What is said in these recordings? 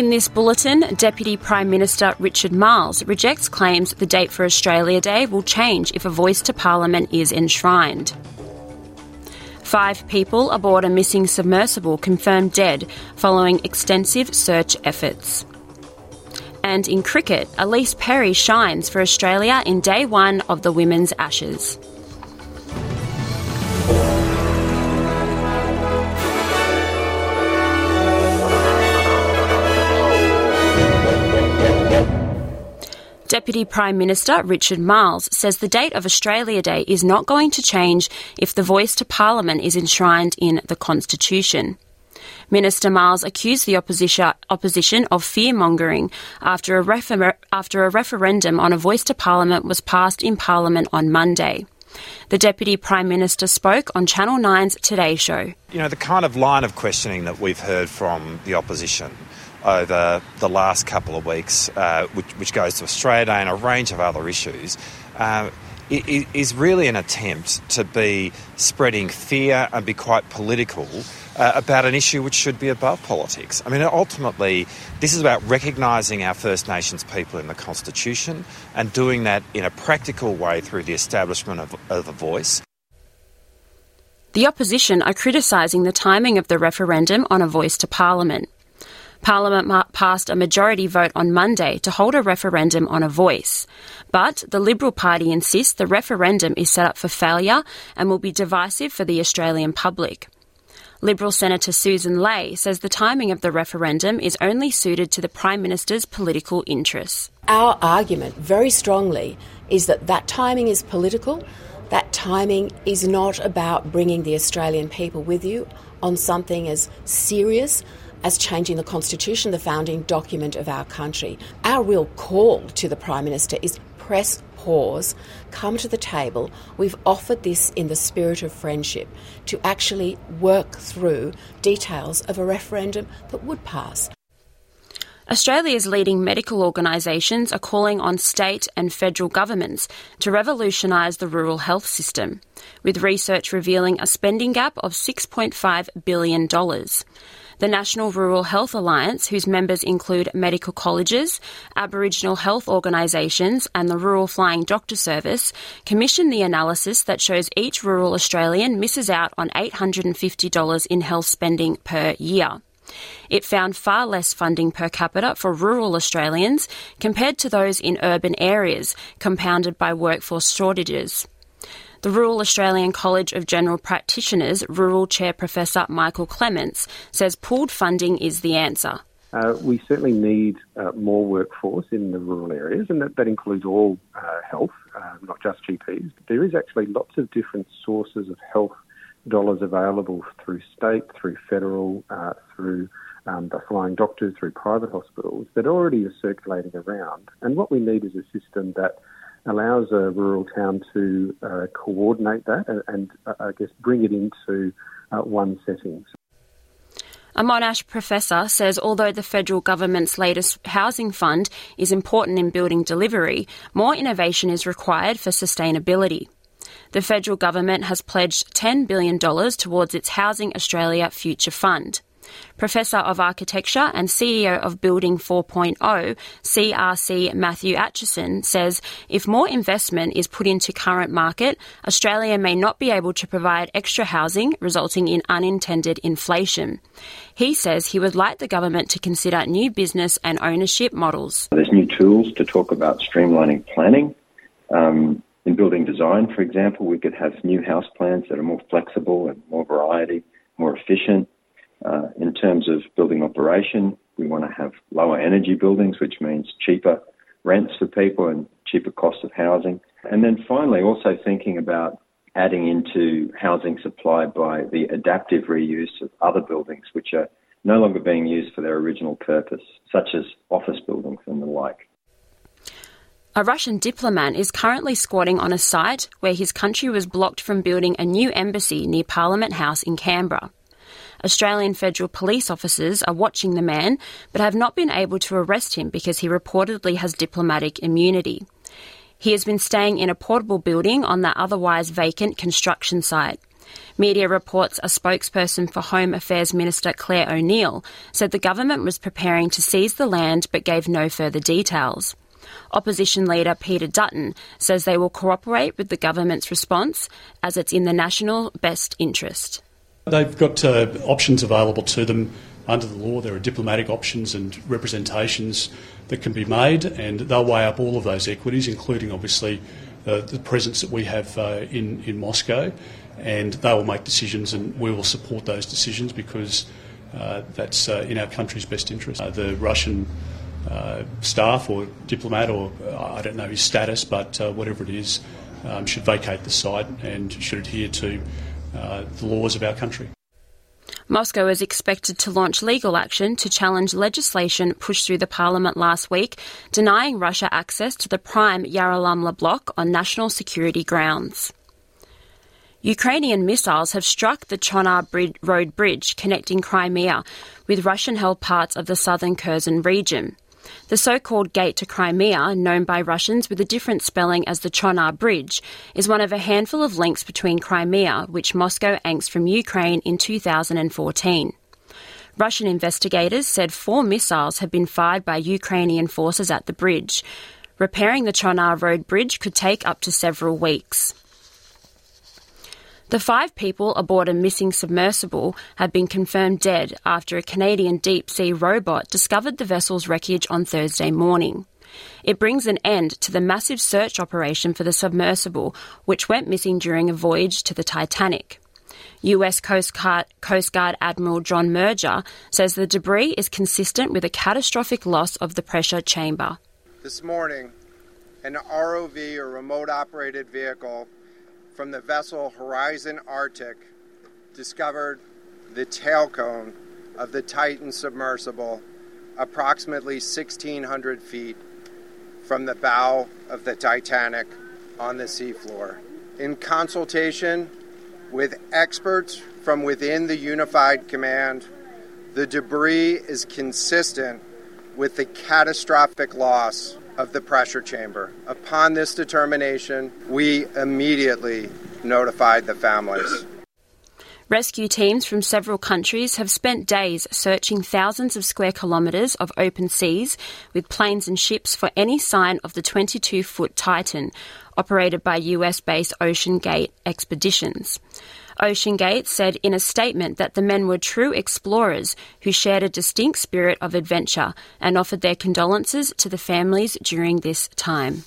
In this bulletin, Deputy Prime Minister Richard Marles rejects claims the date for Australia Day will change if a voice to Parliament is enshrined. Five people aboard a missing submersible confirmed dead following extensive search efforts. And in cricket, Ellyse Perry shines for Australia in day one of the Women's Ashes. Deputy Prime Minister Richard Marles says the date of Australia Day is not going to change if the voice to Parliament is enshrined in the Constitution. Minister Marles accused the opposition, of fear mongering after refer- after a referendum on a voice to Parliament was passed in Parliament on Monday. The Deputy Prime Minister spoke on Channel 9's Today Show. You know, the kind of line of questioning that we've heard from the opposition over the last couple of weeks, uh, which, which, goes to Australia and a range of other issues, uh, is really an attempt to be spreading fear and be quite political uh, about an issue which should be above politics. I mean, ultimately, this is about recognising our First Nations people in the Constitution and doing that in a practical way through the establishment of, of a voice. The opposition are criticising the timing of the referendum on a voice to Parliament. Parliament passed a majority vote on Monday to hold a referendum on a voice. But the Liberal Party insists the referendum is set up for failure and will be divisive for the Australian public. Liberal Senator Susan Ley says the timing of the referendum is only suited to the Prime Minister's political interests. Our argument, very strongly, is that that timing is political. That timing is not about bringing the Australian people with you on something as serious as changing the Constitution, the founding document of our country. Our real call to the Prime Minister is press pause, come to the table. We've offered this in the spirit of friendship to actually work through details of a referendum that would pass. Australia's leading medical organisations are calling on state and federal governments to revolutionise the rural health system, with research revealing a spending gap of $6.5 billion. The National Rural Health Alliance, whose members include medical colleges, Aboriginal health organisations, and the Royal Flying Doctor Service, commissioned the analysis that shows each rural Australian misses out on $850 in health spending per year. It found far less funding per capita for rural Australians compared to those in urban areas, compounded by workforce shortages. The Royal Australian College of General Practitioners Rural Chair Professor Michael Clements says pooled funding is the answer. Uh, we certainly need uh, more workforce in the rural areas, and that, that includes all uh, health, uh, not just GPs. There is actually lots of different sources of health dollars available through state, through federal, uh, through um, the flying doctors, through private hospitals that already are circulating around. And what we need is a system that allows a rural town to uh, coordinate that and, and uh, I guess bring it into uh, one setting. A Monash professor says although the federal government's latest housing fund is important in building delivery, more innovation is required for sustainability. The federal government has pledged $10 billion towards its Housing Australia Future Fund. Professor of Architecture and CEO of Building 4.0, CRC Matthew Aitchison, says if more investment is put into current market, Australia may not be able to provide extra housing, resulting in unintended inflation. He says he would like the government to consider new business and ownership models. There's new tools to talk about streamlining planning. Um, in building design, for example, we could have new house plans that are more flexible and more variety, more efficient. Uh, in terms of building operation, we want to have lower energy buildings, which means cheaper rents for people and cheaper cost of housing. And then finally, also thinking about adding into housing supply by the adaptive reuse of other buildings, which are no longer being used for their original purpose, such as office buildings and the like. A Russian diplomat is currently squatting on a site where his country was blocked from building a new embassy near Parliament House in Canberra. Australian federal police officers are watching the man but have not been able to arrest him because he reportedly has diplomatic immunity. He has been staying in a portable building on the otherwise vacant construction site. Media reports a spokesperson for Home Affairs Minister Clare O'Neil said the government was preparing to seize the land but gave no further details. Opposition leader Peter Dutton says they will cooperate with the government's response as it's in the national best interest. They've got uh, options available to them under the law. There are diplomatic options and representations that can be made, and they'll weigh up all of those equities, including obviously uh, the presence that we have uh, in, in Moscow and they will make decisions, and we will support those decisions because uh, that's uh, in our country's best interest. Uh, the Russian staff or diplomat, or I don't know his status, but whatever it is, um, should vacate the site and should adhere to the laws of our country. Moscow is expected to launch legal action to challenge legislation pushed through the parliament last week, denying Russia access to the prime Yarralumla block on national security grounds. Ukrainian missiles have struck the Chonhar Road Bridge connecting Crimea with Russian held parts of the southern Kherson region. The so called Gate to Crimea, known by Russians with a different spelling as the Chongar Bridge, is one of a handful of links between Crimea, which Moscow annexed from Ukraine in 2014. Russian investigators said four missiles had been fired by Ukrainian forces at the bridge. Repairing the Chonhar Road Bridge could take up to several weeks. The five people aboard a missing submersible have been confirmed dead after a Canadian deep sea robot discovered the vessel's wreckage on Thursday morning. It brings an end to the massive search operation for the submersible, which went missing during a voyage to the Titanic. US Coast Guard, Coast Guard, Admiral John Mauger says the debris is consistent with a catastrophic loss of the pressure chamber. This morning, an ROV or remote operated vehicle from the vessel Horizon Arctic discovered the tail cone of the Titan submersible approximately 1,600 feet from the bow of the Titanic on the seafloor. In consultation with experts from within the Unified Command, the debris is consistent with the catastrophic loss of the pressure chamber. Upon this determination, we immediately notified the families. Rescue teams from several countries have spent days searching thousands of square kilometres of open seas with planes and ships for any sign of the 22 foot Titan, operated by US based OceanGate Expeditions. OceanGate said in a statement that the men were true explorers who shared a distinct spirit of adventure and offered their condolences to the families during this time.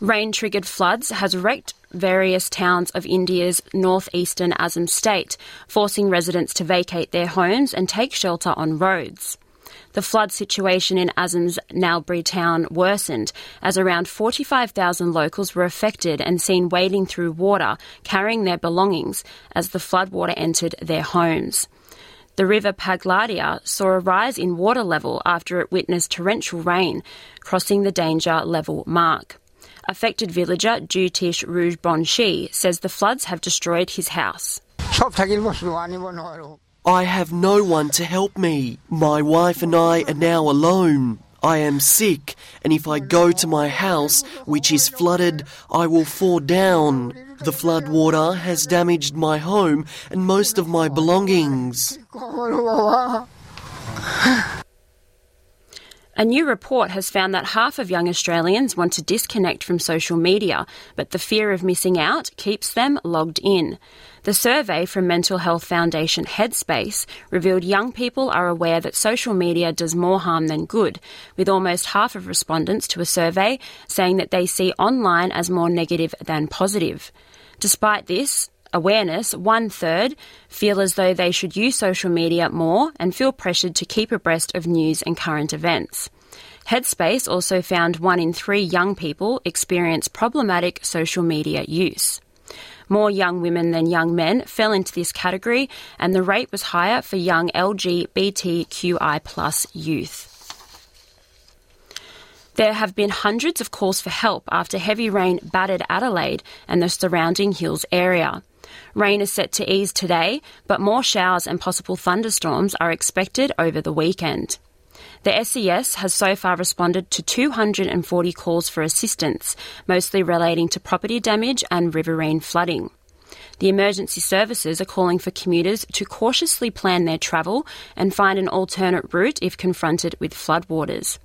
Rain triggered floods has wrecked various towns of India's northeastern Assam state, forcing residents to vacate their homes and take shelter on roads. The flood situation in Assam's Nalbari town worsened as around 45,000 locals were affected and seen wading through water, carrying their belongings as the floodwater entered their homes. The river Pagladia saw a rise in water level after it witnessed torrential rain, crossing the danger level mark. Affected villager Jutish Rujbonshi says the floods have destroyed his house. I have no one to help me. My wife and I are now alone. I am sick, and if I go to my house, which is flooded, I will fall down. The flood water has damaged my home and most of my belongings. A new report has found that half of young Australians want to disconnect from social media, but the fear of missing out keeps them logged in. The survey from mental health foundation Headspace revealed young people are aware that social media does more harm than good, with almost half of respondents to a survey saying that they see online as more negative than positive. Despite this, awareness, one third feel as though they should use social media more and feel pressured to keep abreast of news and current events. Headspace also found one in three young people experience problematic social media use. More young women than young men fell into this category, and the rate was higher for young LGBTQI youth. There have been hundreds of calls for help after heavy rain battered Adelaide and the surrounding hills area. Rain is set to ease today, but more showers and possible thunderstorms are expected over the weekend. The SES has so far responded to 240 calls for assistance, mostly relating to property damage and riverine flooding. The emergency services are calling for commuters to cautiously plan their travel and find an alternate route if confronted with floodwaters.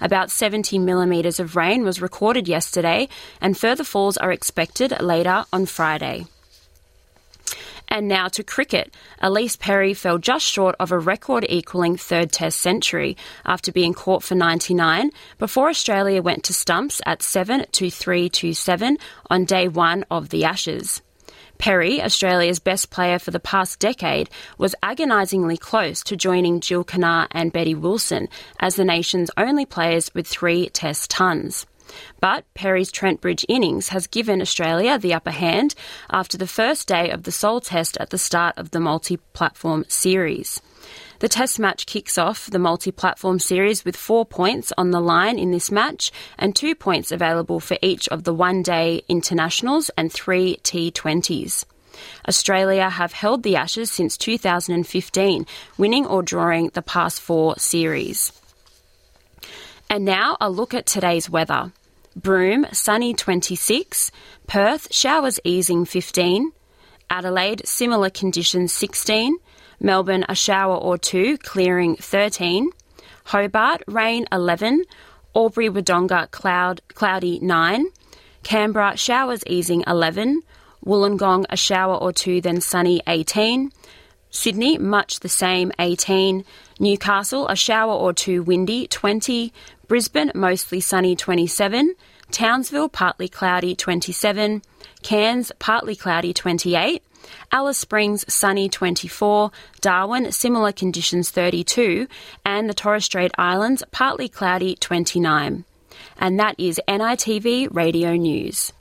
About 70 millimetres of rain was recorded yesterday, and further falls are expected later on Friday. And now to cricket. Ellyse Perry fell just short of a record equalling third Test century after being caught for 99 before Australia went to stumps at 7 to 3 to 7 on day one of the Ashes. Perry, Australia's best player for the past decade, was agonisingly close to joining Jill Kennare and Betty Wilson as the nation's only players with three Test tons. But Perry's Trent Bridge innings has given Australia the upper hand after the first day of the sole test at the start of the multi platform series. The test match kicks off the multi-format series with four points on the line in this match and two points available for each of the one day internationals and three T20s. Australia have held the Ashes since 2015, winning or drawing the past four series. And now a look at today's weather. Broome, sunny 26. Perth, showers easing 15. Adelaide, similar conditions 16. Melbourne, a shower or two, clearing 13. Hobart, rain 11. Albury Wodonga, cloud, cloudy 9. Canberra, showers easing 11. Wollongong, a shower or two, then sunny 18. Sydney, much the same 18. Newcastle, a shower or two, windy 20. Brisbane, mostly sunny 27. Townsville, partly cloudy 27. Cairns, partly cloudy 28. Alice Springs, sunny 24. Darwin, similar conditions 32. And the Torres Strait Islands, partly cloudy 29. And that is NITV Radio News.